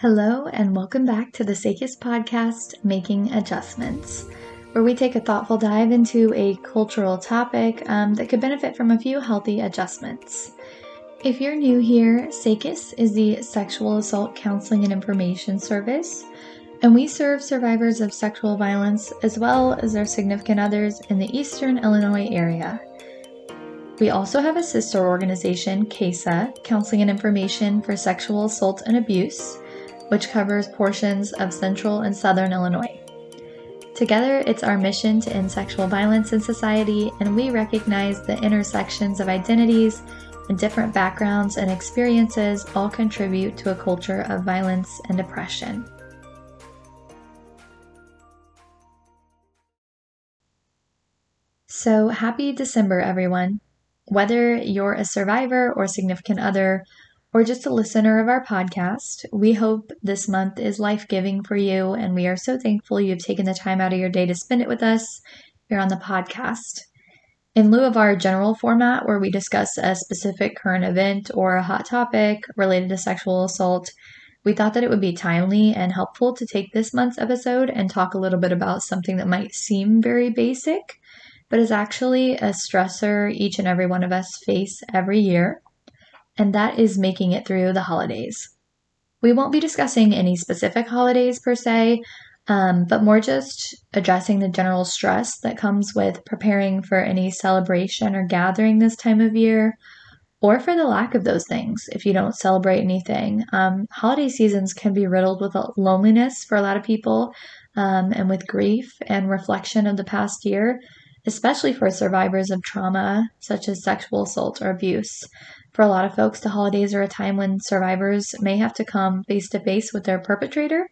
Hello, and welcome back to the SACIS podcast, Making Adjustments, where we take a thoughtful dive into a cultural topic um, that could benefit from a few healthy adjustments. If you're new here, SACIS is the Sexual Assault Counseling and Information Service, and we serve survivors of sexual violence as well as their significant others in the eastern Illinois area. We also have a sister organization, CASA, Counseling and Information for Sexual Assault and Abuse which covers portions of central and southern Illinois. Together, it's our mission to end sexual violence in society, and we recognize the intersections of identities and different backgrounds and experiences all contribute to a culture of violence and oppression. So, happy December, everyone. Whether you're a survivor or significant other, or just a listener of our podcast, we hope this month is life giving for you, and we are so thankful you've taken the time out of your day to spend it with us here on the podcast. In lieu of our general format, where we discuss a specific current event or a hot topic related to sexual assault, we thought that it would be timely and helpful to take this month's episode and talk a little bit about something that might seem very basic, but is actually a stressor each and every one of us face every year and that is making it through the holidays. We won't be discussing any specific holidays per se, um, but more just addressing the general stress that comes with preparing for any celebration or gathering this time of year, or for the lack of those things if you don't celebrate anything. Um, holiday seasons can be riddled with loneliness for a lot of people um, and with grief and reflection of the past year, especially for survivors of trauma such as sexual assault or abuse. For a lot of folks, the holidays are a time when survivors may have to come face to face with their perpetrator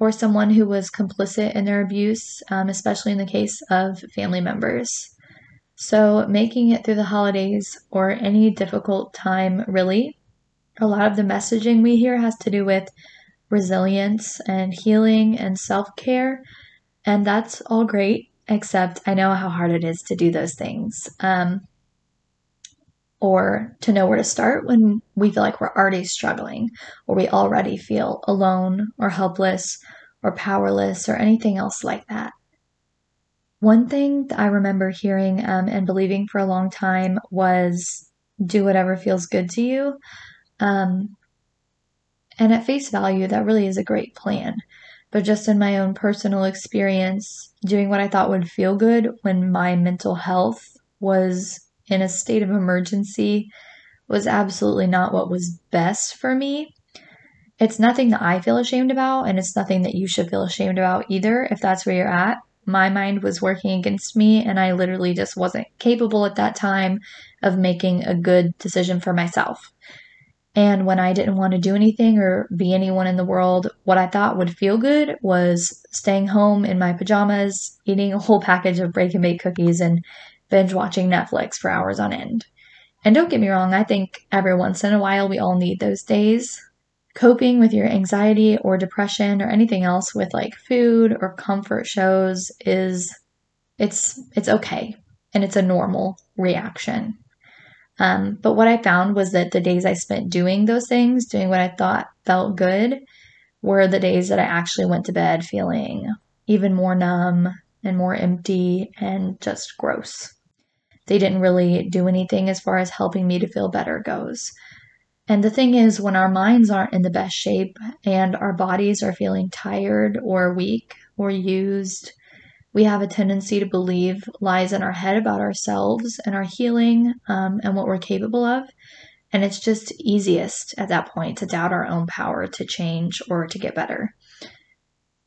or someone who was complicit in their abuse, um, especially in the case of family members. So, making it through the holidays or any difficult time, really, a lot of the messaging we hear has to do with resilience and healing and self care. And that's all great, except I know how hard it is to do those things. Um, or to know where to start when we feel like we're already struggling or we already feel alone or helpless or powerless or anything else like that. One thing that I remember hearing um, and believing for a long time was do whatever feels good to you. Um, and at face value, that really is a great plan. But just in my own personal experience, doing what I thought would feel good when my mental health was in a state of emergency was absolutely not what was best for me. It's nothing that I feel ashamed about, and it's nothing that you should feel ashamed about either if that's where you're at. My mind was working against me, and I literally just wasn't capable at that time of making a good decision for myself. And when I didn't want to do anything or be anyone in the world, what I thought would feel good was staying home in my pajamas, eating a whole package of break and bake cookies, and binge watching Netflix for hours on end. And don't get me wrong, I think every once in a while we all need those days. Coping with your anxiety or depression or anything else with like food or comfort shows is it's it's okay and it's a normal reaction. Um, but what I found was that the days I spent doing those things, doing what I thought felt good, were the days that I actually went to bed feeling even more numb and more empty and just gross they didn't really do anything as far as helping me to feel better goes. And the thing is, when our minds aren't in the best shape and our bodies are feeling tired or weak or used, we have a tendency to believe lies in our head about ourselves and our healing um, and what we're capable of. And it's just easiest at that point to doubt our own power to change or to get better.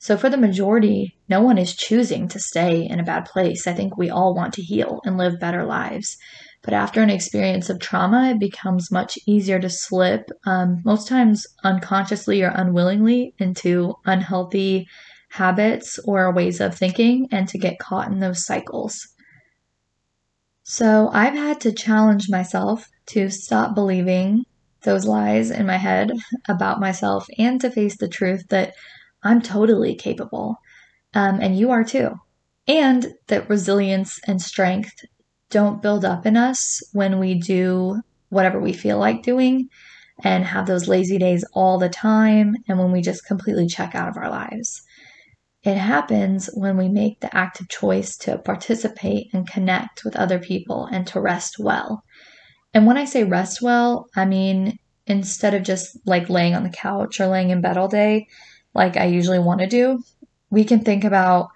So, for the majority, no one is choosing to stay in a bad place. I think we all want to heal and live better lives. But after an experience of trauma, it becomes much easier to slip, um, most times unconsciously or unwillingly, into unhealthy habits or ways of thinking and to get caught in those cycles. So, I've had to challenge myself to stop believing those lies in my head about myself and to face the truth that I'm totally capable. Um, and you are too. And that resilience and strength don't build up in us when we do whatever we feel like doing. and have those lazy days all the time and when we just completely check out of our lives. It happens when we make the active choice to participate and connect with other people and to rest well. And when I say rest well, I mean instead of just like laying on the couch or laying in bed all day, like I usually want to do, we can think about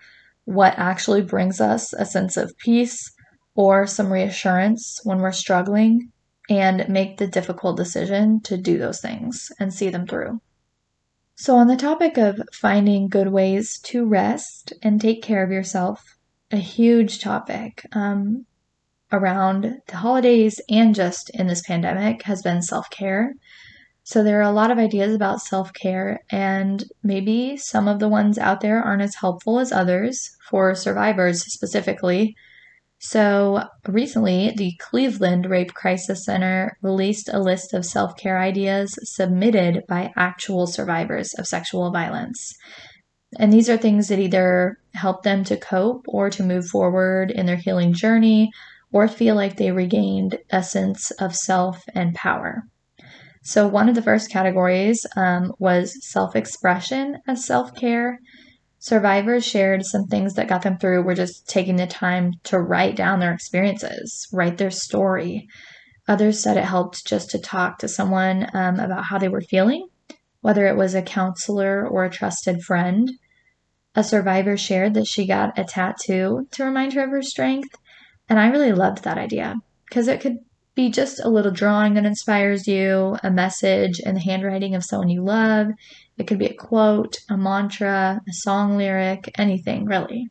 what actually brings us a sense of peace or some reassurance when we're struggling and make the difficult decision to do those things and see them through. So, on the topic of finding good ways to rest and take care of yourself, a huge topic um, around the holidays and just in this pandemic has been self care. So, there are a lot of ideas about self care, and maybe some of the ones out there aren't as helpful as others for survivors specifically. So, recently, the Cleveland Rape Crisis Center released a list of self care ideas submitted by actual survivors of sexual violence. And these are things that either help them to cope or to move forward in their healing journey or feel like they regained a sense of self and power. So, one of the first categories um, was self expression as self care. Survivors shared some things that got them through were just taking the time to write down their experiences, write their story. Others said it helped just to talk to someone um, about how they were feeling, whether it was a counselor or a trusted friend. A survivor shared that she got a tattoo to remind her of her strength, and I really loved that idea because it could be just a little drawing that inspires you, a message in the handwriting of someone you love. It could be a quote, a mantra, a song lyric, anything really.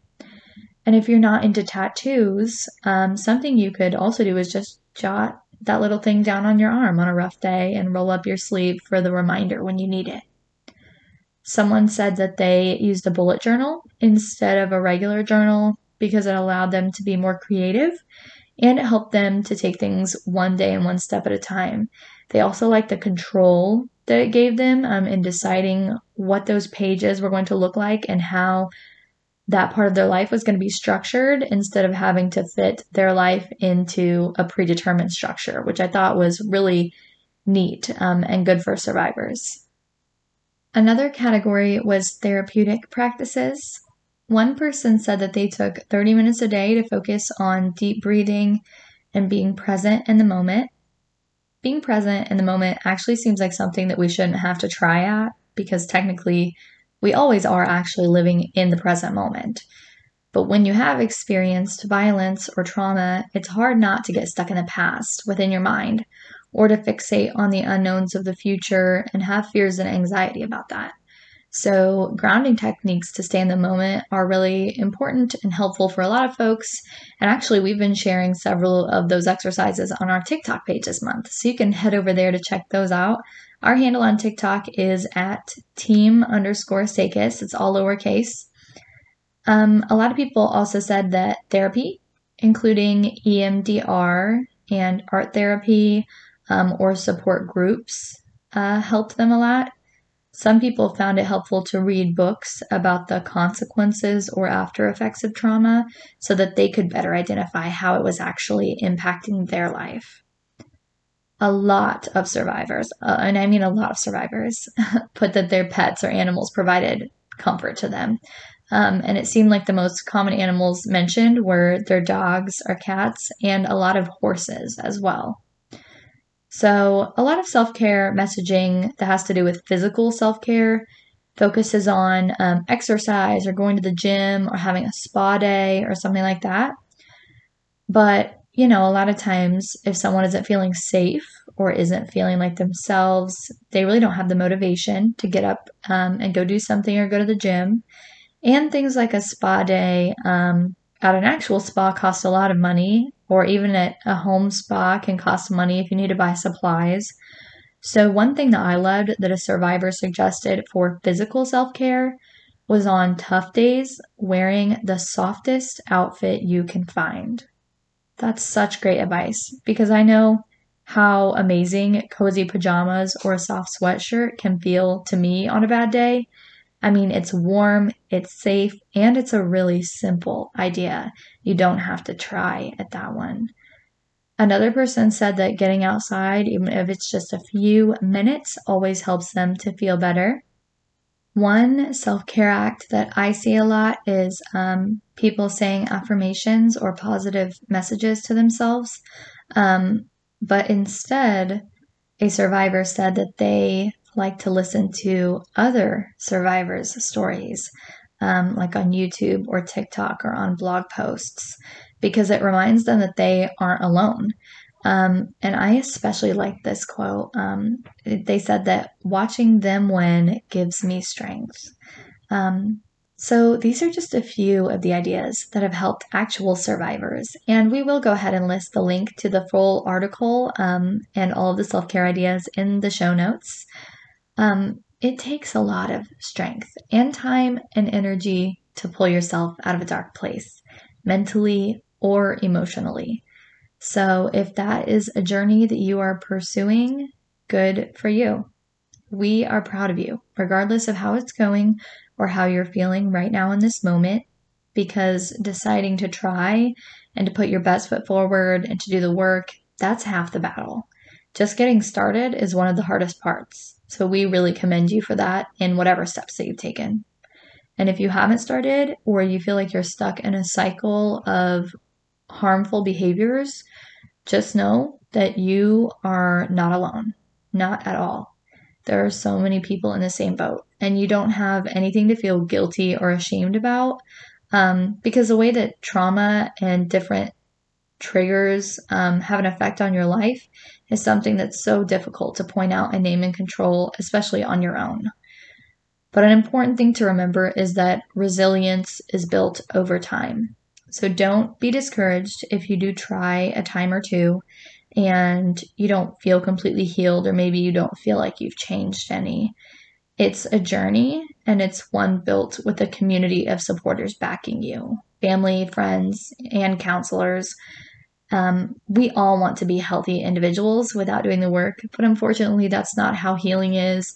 And if you're not into tattoos, um, something you could also do is just jot that little thing down on your arm on a rough day and roll up your sleeve for the reminder when you need it. Someone said that they used a bullet journal instead of a regular journal because it allowed them to be more creative and it helped them to take things one day and one step at a time. They also liked the control that it gave them um, in deciding what those pages were going to look like and how that part of their life was going to be structured instead of having to fit their life into a predetermined structure, which I thought was really neat um, and good for survivors. Another category was therapeutic practices. One person said that they took 30 minutes a day to focus on deep breathing and being present in the moment. Being present in the moment actually seems like something that we shouldn't have to try at because technically we always are actually living in the present moment. But when you have experienced violence or trauma, it's hard not to get stuck in the past within your mind or to fixate on the unknowns of the future and have fears and anxiety about that. So, grounding techniques to stay in the moment are really important and helpful for a lot of folks. And actually, we've been sharing several of those exercises on our TikTok page this month. So, you can head over there to check those out. Our handle on TikTok is at team underscore SACIS. It's all lowercase. Um, a lot of people also said that therapy, including EMDR and art therapy um, or support groups, uh, helped them a lot. Some people found it helpful to read books about the consequences or after effects of trauma so that they could better identify how it was actually impacting their life. A lot of survivors, uh, and I mean a lot of survivors, put that their pets or animals provided comfort to them. Um, and it seemed like the most common animals mentioned were their dogs or cats and a lot of horses as well. So, a lot of self care messaging that has to do with physical self care focuses on um, exercise or going to the gym or having a spa day or something like that. But, you know, a lot of times if someone isn't feeling safe or isn't feeling like themselves, they really don't have the motivation to get up um, and go do something or go to the gym. And things like a spa day um, at an actual spa cost a lot of money or even at a home spa can cost money if you need to buy supplies. So, one thing that I loved that a survivor suggested for physical self care was on tough days wearing the softest outfit you can find. That's such great advice because I know how amazing cozy pajamas or a soft sweatshirt can feel to me on a bad day. I mean, it's warm, it's safe, and it's a really simple idea. You don't have to try at that one. Another person said that getting outside, even if it's just a few minutes, always helps them to feel better. One self care act that I see a lot is um, people saying affirmations or positive messages to themselves. Um, but instead, a survivor said that they like to listen to other survivors' stories, um, like on YouTube or TikTok or on blog posts, because it reminds them that they aren't alone. Um, and I especially like this quote. Um, they said that watching them win gives me strength. Um, so these are just a few of the ideas that have helped actual survivors. And we will go ahead and list the link to the full article um, and all of the self care ideas in the show notes. Um, it takes a lot of strength and time and energy to pull yourself out of a dark place, mentally or emotionally. So, if that is a journey that you are pursuing, good for you. We are proud of you, regardless of how it's going or how you're feeling right now in this moment, because deciding to try and to put your best foot forward and to do the work, that's half the battle. Just getting started is one of the hardest parts. So, we really commend you for that in whatever steps that you've taken. And if you haven't started or you feel like you're stuck in a cycle of harmful behaviors, just know that you are not alone. Not at all. There are so many people in the same boat, and you don't have anything to feel guilty or ashamed about um, because the way that trauma and different triggers um, have an effect on your life is something that's so difficult to point out and name and control, especially on your own. But an important thing to remember is that resilience is built over time. So don't be discouraged if you do try a time or two and you don't feel completely healed, or maybe you don't feel like you've changed any. It's a journey and it's one built with a community of supporters backing you family, friends, and counselors. Um, we all want to be healthy individuals without doing the work, but unfortunately, that's not how healing is.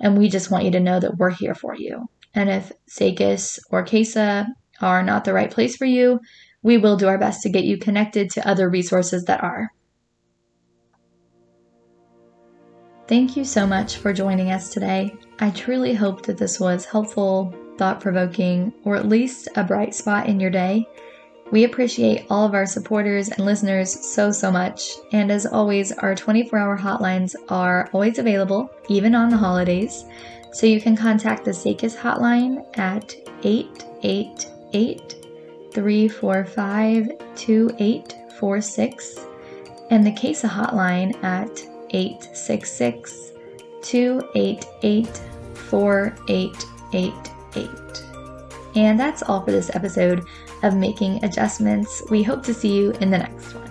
And we just want you to know that we're here for you. And if SACIS or CASA are not the right place for you, we will do our best to get you connected to other resources that are. Thank you so much for joining us today. I truly hope that this was helpful, thought provoking, or at least a bright spot in your day. We appreciate all of our supporters and listeners so, so much. And as always, our 24 hour hotlines are always available, even on the holidays. So you can contact the SACIS hotline at 888 345 2846 and the CASA hotline at 866 288 4888. And that's all for this episode of Making Adjustments. We hope to see you in the next one.